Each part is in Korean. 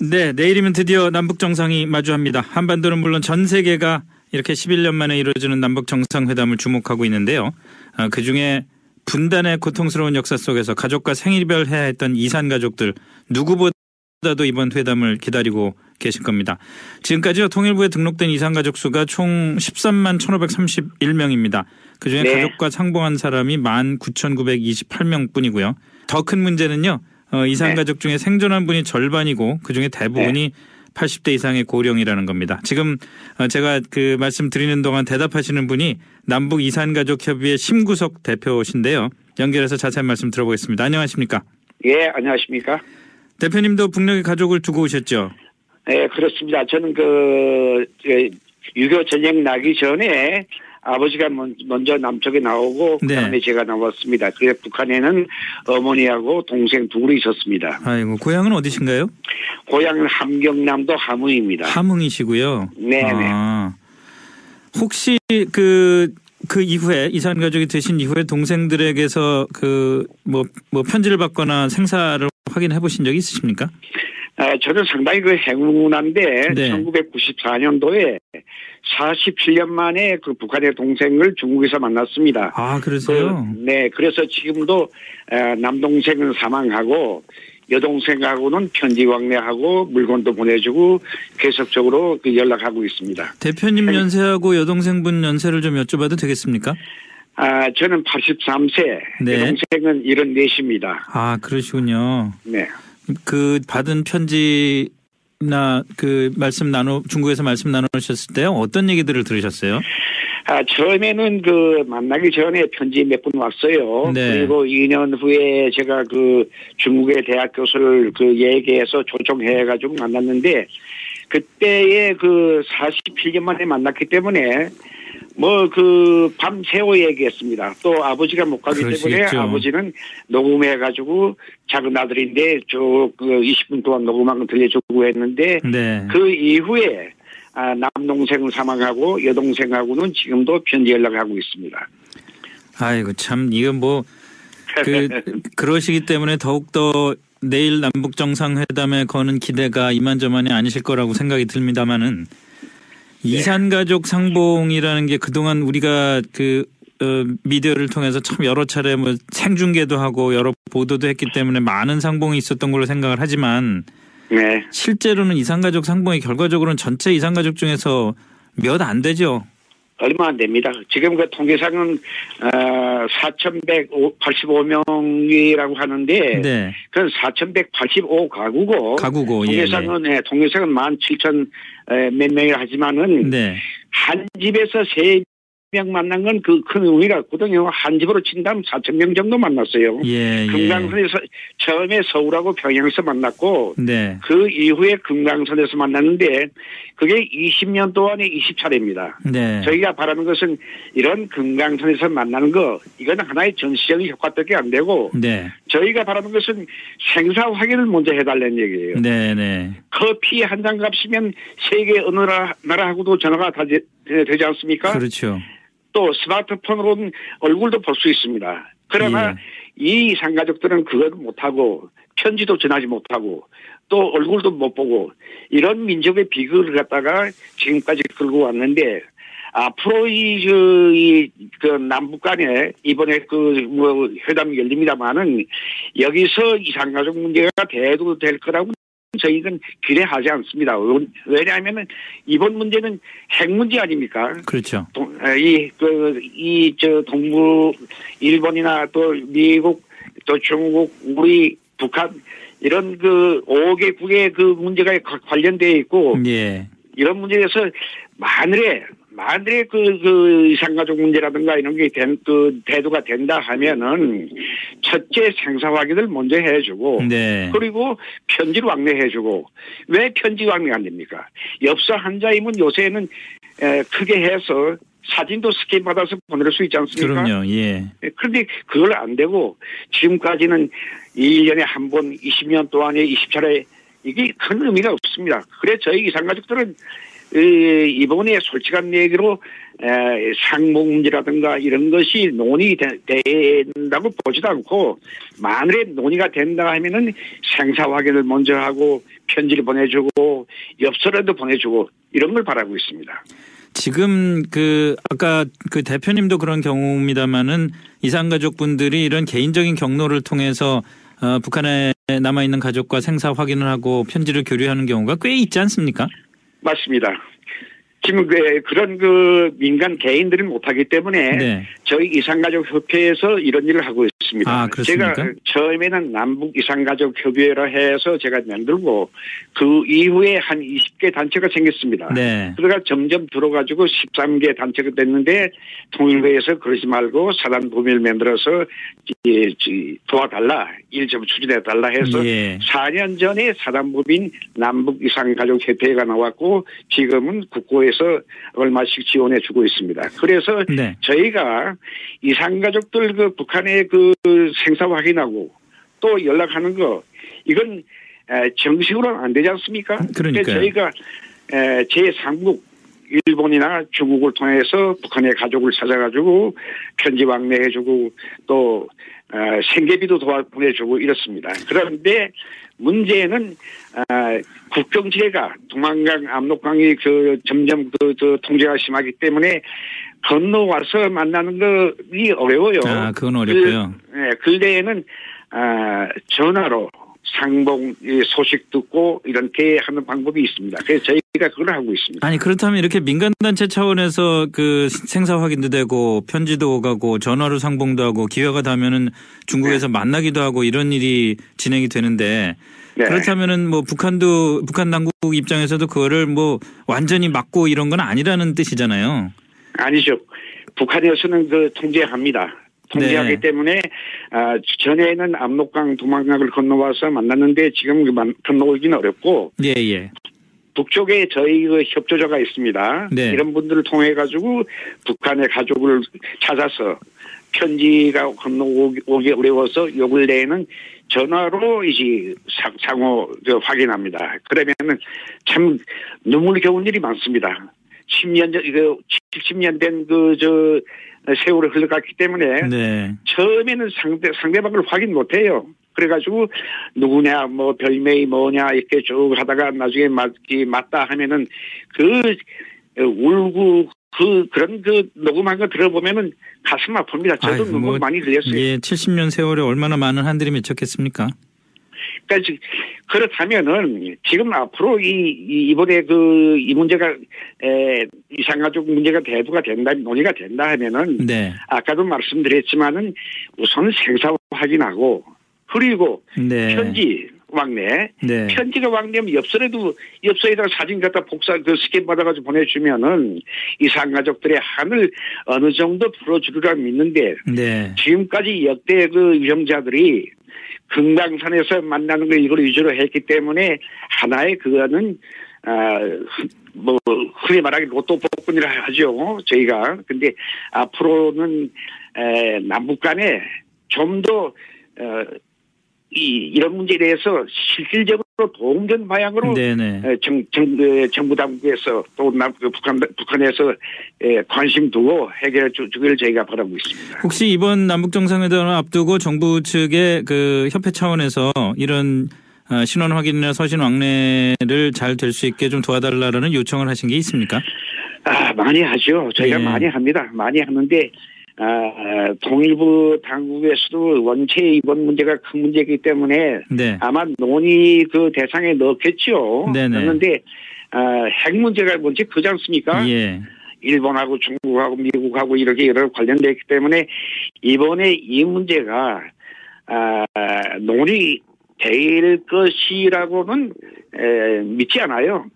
네, 내일이면 드디어 남북 정상이 마주합니다. 한반도는 물론 전 세계가 이렇게 11년 만에 이루어지는 남북 정상회담을 주목하고 있는데요. 어, 그 중에 분단의 고통스러운 역사 속에서 가족과 생일별 해야 했던 이산 가족들 누구보다도 이번 회담을 기다리고 계실 겁니다. 지금까지요 통일부에 등록된 이산 가족 수가 총 13만 1,531명입니다. 그중에 네. 가족과 상봉한 사람이 1만 9,928명 뿐이고요. 더 큰 문제는요. 어, 이산 네. 가족 중에 생존한 분이 절반이고 그 중에 대부분이 80대 이상의 고령이라는 겁니다. 지금 어, 제가 그 말씀 드리는 동안 대답하시는 분이 남북 이산 가족 협의회 심구석 대표신데요. 연결해서 자세한 말씀 들어보겠습니다. 안녕하십니까? 예, 안녕하십니까? 대표님도 북녘에 가족을 두고 오셨죠? 예, 그렇습니다. 저는 그, 그 유교 전쟁 나기 전에 아버지가 먼- 먼저 남쪽에 나오고 네. 그다음에 제가 나왔습니다. 그래서 북한에는 어머니하고 동생 둘이 있었습니다. 아이고 고향은 어디신가요? 고향은 함경남도 함흥입니다. 함흥이시고요. 네네. 아, 혹시 그, 그 이후에 이산 가족이 되신 이후에 동생들에게서 그뭐뭐 편지를 받거나 생사를 확인해 보신 적이 있으십니까? 아, 저는 상당히 그 행운한데 네. 1994년도에 47년 만에 그 북한의 동생을 중국에서 만났습니다. 아 그러세요? 그, 네, 그래서 지금도 에, 남동생은 사망하고 여동생하고는 편지 왕래하고 물건도 보내주고 계속적으로 그 연락하고 있습니다. 대표님 연세하고 여동생분 연세를 좀 여쭤봐도 되겠습니까? 아, 저는 83세, 네. 여동생은 74입니다. 아 그러시군요. 네. 그 받은 편지 나그 말씀 나누 중국에서 말씀 나누셨을 때 어떤 얘기들을 들으셨어요? 아, 처음에는 그 만나기 전에 편지 몇분 왔어요. 네. 그리고 2년 후에 제가 그 중국의 대학 교수를 그 얘기해서 초청해가지고 만났는데 그때에 그 47년 만에 만났기 때문에 뭐 그 밤새워 얘기했습니다. 또 아버지가 못 가기 때문에 그러시겠죠. 아버지는 녹음해가지고 작은 아들인데 저그 20분 동안 녹음한 거 들려주고 했는데 네. 그 이후에 아, 남동생은 사망하고 여동생하고는 지금도 편지 연락을 하고 있습니다. 아이고 참 이건 뭐 그 그러시기 때문에 더욱 더 내일 남북 정상회담에 거는 기대가 이만저만이 아니실 거라고 생각이 듭니다만은 이산 가족 상봉이라는 게 그동안 우리가 그 어, 미디어를 통해서 참 여러 차례 뭐 생중계도 하고 여러 보도도 했기 때문에 많은 상봉이 있었던 걸로 생각을 하지만 네. 실제로는 이산 가족 상봉이 결과적으로는 전체 이산 가족 중에서 몇 안 되죠. 얼마 안 됩니다. 지금 그 통계상은 어, 4,185명이라고 하는데 네. 그건 4,185 가구고 가구고 예. 예. 통계상은 네, 통계상은 17,000몇 명이라 하지만은 네. 한 집에서 세 명 만난 건 그 큰 의미가 없거든요. 한 집으로 친다면 4천 명 정도 만났어요. 예. 예. 금강산에서 처음에 서울하고 평양에서 만났고 네. 그 이후에 금강산에서 만났는데 그게 20년 동안에 20차례입니다. 네. 저희가 바라는 것은 이런 금강산에서 만나는 거 이건 하나의 전시적인 효과밖에 안 되고 네. 저희가 바라는 것은 생사 확인을 먼저 해달라는 얘기예요. 네, 네. 커피 한 잔 값이면 세계 어느 나라, 나라하고도 전화가 다 되, 되지 않습니까? 그렇죠. 또 스마트폰으로는 얼굴도 볼 수 있습니다. 그러나 예. 이 상가족들은 그걸 못하고 편지도 전하지 못하고 또 얼굴도 못 보고 이런 민족의 비극을 갖다가 지금까지 끌고 왔는데 앞으로 이, 저, 이, 그, 남북 간에 이번에 그, 뭐, 회담이 열립니다만은 여기서 이산가족 문제가 대두될 거라고 저희는 기대하지 않습니다. 왜냐하면은 이번 문제는 핵 문제 아닙니까? 그렇죠. 이, 그, 이, 저, 동부, 일본이나 또 미국, 또 중국, 우리, 북한, 이런 그 5개국의 그 문제가 가- 관련되어 있고, 예. 이런 문제에서 만일에, 만일에 그, 그, 이산가족 문제라든가 이런 게 된, 그, 대두가 된다 하면은, 첫째 생사 확인을 먼저 해주고, 네. 그리고 편지를 왕래해주고 왜 편지 왕래가 안 됩니까? 엽서 한자이면 요새는 에, 크게 해서 사진도 스캔 받아서 보낼 수 있지 않습니까? 그럼요. 예. 그런데 그걸 안 되고 지금까지는 1년에 한 번 20년 동안에 20차례 이게 큰 의미가 없습니다. 그래 저희 이산가족들은 이- 이번에 솔직한 얘기로 에, 상목 문제라든가 이런 것이 논의된다고 보지도 않고 만일에 논의가 된다 하면은 생사 확인을 먼저 하고 편지를 보내주고 엽서라도 보내주고 이런 걸 바라고 있습니다. 지금 그 아까 그 대표님도 그런 경우입니다만은 이산 가족분들이 이런 개인적인 경로를 통해서 어, 북한에 남아 있는 가족과 생사 확인을 하고 편지를 교류하는 경우가 꽤 있지 않습니까? 맞습니다. 지금 그 그런 그 민간 개인들은 못하기 때문에 네. 저희 이산가족 협회에서 이런 일을 하고 있습니다. 아, 그렇습니까? 제가 처음에는 남북 이산가족 협의회라 해서 제가 만들고 그 이후에 한 20개 단체가 생겼습니다. 네. 그러다가 점점 들어가지고 13개 단체가 됐는데 통일부에서 그러지 말고 사단법인을 만들어서 이- 이 도와달라 일 좀 추진해달라 해서 예. 4년 전에 사단법인 남북 이산가족 협회가 나왔고 지금은 국고에서 얼마씩 지원해 주고 있습니다. 그래서 네. 저희가 이산가족들 그 북한의 그 생사 확인하고 또 연락하는 거 이건 에, 정식으로는 안 되지 않습니까? 그러니까요. 그래서 저희가 제 상국 일본이나 중국을 통해서 북한의 가족을 찾아가지고 편지 왕래해주고 또 어, 생계비도 도와 보내주고 이렇습니다. 그런데 문제는 어, 국경지대가 동한강, 압록강이 그 점점 그, 그 통제가 심하기 때문에 건너와서 만나는 것이 어려워요. 아, 그건 어렵고요. 그, 네, 근래에는 아, 전화로 상봉 이 소식 듣고 이렇게 하는 방법이 있습니다. 그래서 저희가 그걸 하고 있습니다. 아니 그렇다면 이렇게 민간 단체 차원에서 그 생사 확인도 되고 편지도 오가고 전화로 상봉도 하고 기회가 닿으면은 중국에서 만나기도 하고 이런 일이 진행이 되는데 네. 그렇다면은 뭐 북한도 북한 당국 입장에서도 그거를 뭐 완전히 막고 이런 건 아니라는 뜻이잖아요. 아니죠. 북한에서는 그 통제합니다. 통제하기 네. 때문에 아, 전에는 압록강, 도망강을 건너와서 만났는데 지금 그 만- 건너오기는 어렵고 예 예. 북쪽에 저희 그 협조자가 있습니다. 네. 이런 분들을 통해 가지고 북한의 가족을 찾아서 편지가 건너오기 오기 어려워서 요 근래에는 전화로 이제 상- 상호 그 확인합니다. 그러면은 참 눈물 겨운 일이 많습니다. 10년 전, 이거 70년 된 그 저 세월이 흘러갔기 때문에 네. 처음에는 상대, 상대방을 확인 못 해요. 그래가지고 누구냐, 뭐 별명이 뭐냐 이렇게 쭉 하다가 나중에 맞기 맞다 하면은 그 어, 울고 그 그런 그 녹음한 거 들어보면은 가슴 아픕니다. 저도 아이고, 눈물 뭐, 많이 흘렸어요. 예, 70년 세월에 얼마나 많은 한들이 맺혔겠습니까? 그러니까 지- 그렇다면은 지금 앞으로 이, 이 이번에 그 이 문제가 에, 이상가족 문제가 대두가 된다 논의가 된다 하면은 네. 아까도 말씀드렸지만은 우선 생사 확인하고 그리고 네. 편지 왕래 네. 편지가 왕래면 엽서에도 엽서에다가 사진 갖다 복사 그 스캔 받아가지고 보내주면은 이 상 가족들의 한을 어느 정도 풀어주리라 믿는데 네. 지금까지 역대 그 유형자들이 금강산에서 만나는 걸 이걸 위주로 했기 때문에 하나의 그거는 아뭐 흔히 말하기 로또 복권이라 하죠 저희가 근데 앞으로는 에, 남북 간에 좀더 어, 이, 이런 문제에 대해서 실질적으로 도움된 방향으로 네네. 에, 정, 정, 에, 정부 당국에서 또 남, 그 북한, 북한에서 에, 관심 두고 해결해 주- 주기를 저희가 바라고 있습니다. 혹시 이번 남북 정상회담을 앞두고 정부 측의 그 협회 차원에서 이런 어, 신원 확인이나 서신 왕래를 잘 될 수 있게 좀 도와달라는 요청을 하신 게 있습니까? 아, 많이 하죠. 저희가 예. 많이 합니다. 많이 하는데, 아, 통일부 당국에서도 원체 이번 문제가 큰 문제이기 때문에 네. 아마 논의 그 대상에 넣겠죠. 네네. 그런데, 아, 핵 문제가 뭔지 크지 않습니까? 예. 일본하고 중국하고 미국하고 이렇게 여러 관련되어 있기 때문에 이번에 이 문제가 아, 논의될 것이라고는 에, 믿지 않아요.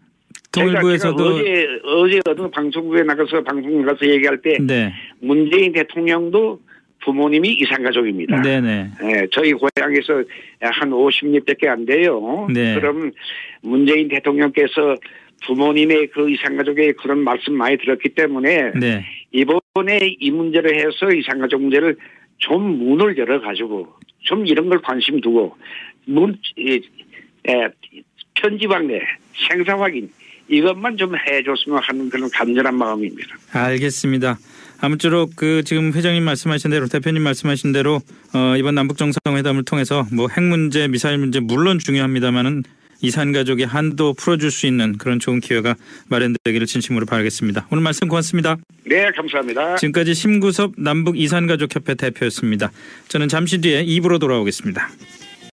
통일부에서도 제가 어제 어제 방송국에 나가서 방송 가서 얘기할 때 네. 문재인 대통령도 부모님이 이산가족입니다. 네네. 예, 저희 고향에서 한 50리밖에 안 돼요. 네. 그럼 문재인 대통령께서 부모님의 그 이산가족의 그런 말씀 많이 들었기 때문에 네. 이번에 이 문제를 해서 이산가족 문제를 좀 문을 열어가지고 좀 이런 걸 관심 두고 문, 예, 예, 편지 방 내, 생사 확인 이것만 좀 해줬으면 하는 그런 간절한 마음입니다. 알겠습니다. 아무쪼록 그 지금 회장님 말씀하신 대로 대표님 말씀하신 대로 어 이번 남북 정상회담을 통해서 뭐 핵 문제, 미사일 문제 물론 중요합니다만은 이산 가족의 한도 풀어줄 수 있는 그런 좋은 기회가 마련되기를 진심으로 바라겠습니다. 오늘 말씀 고맙습니다. 네, 감사합니다. 지금까지 심구섭 남북 이산 가족 협회 대표였습니다. 저는 잠시 뒤에 입으로 돌아오겠습니다.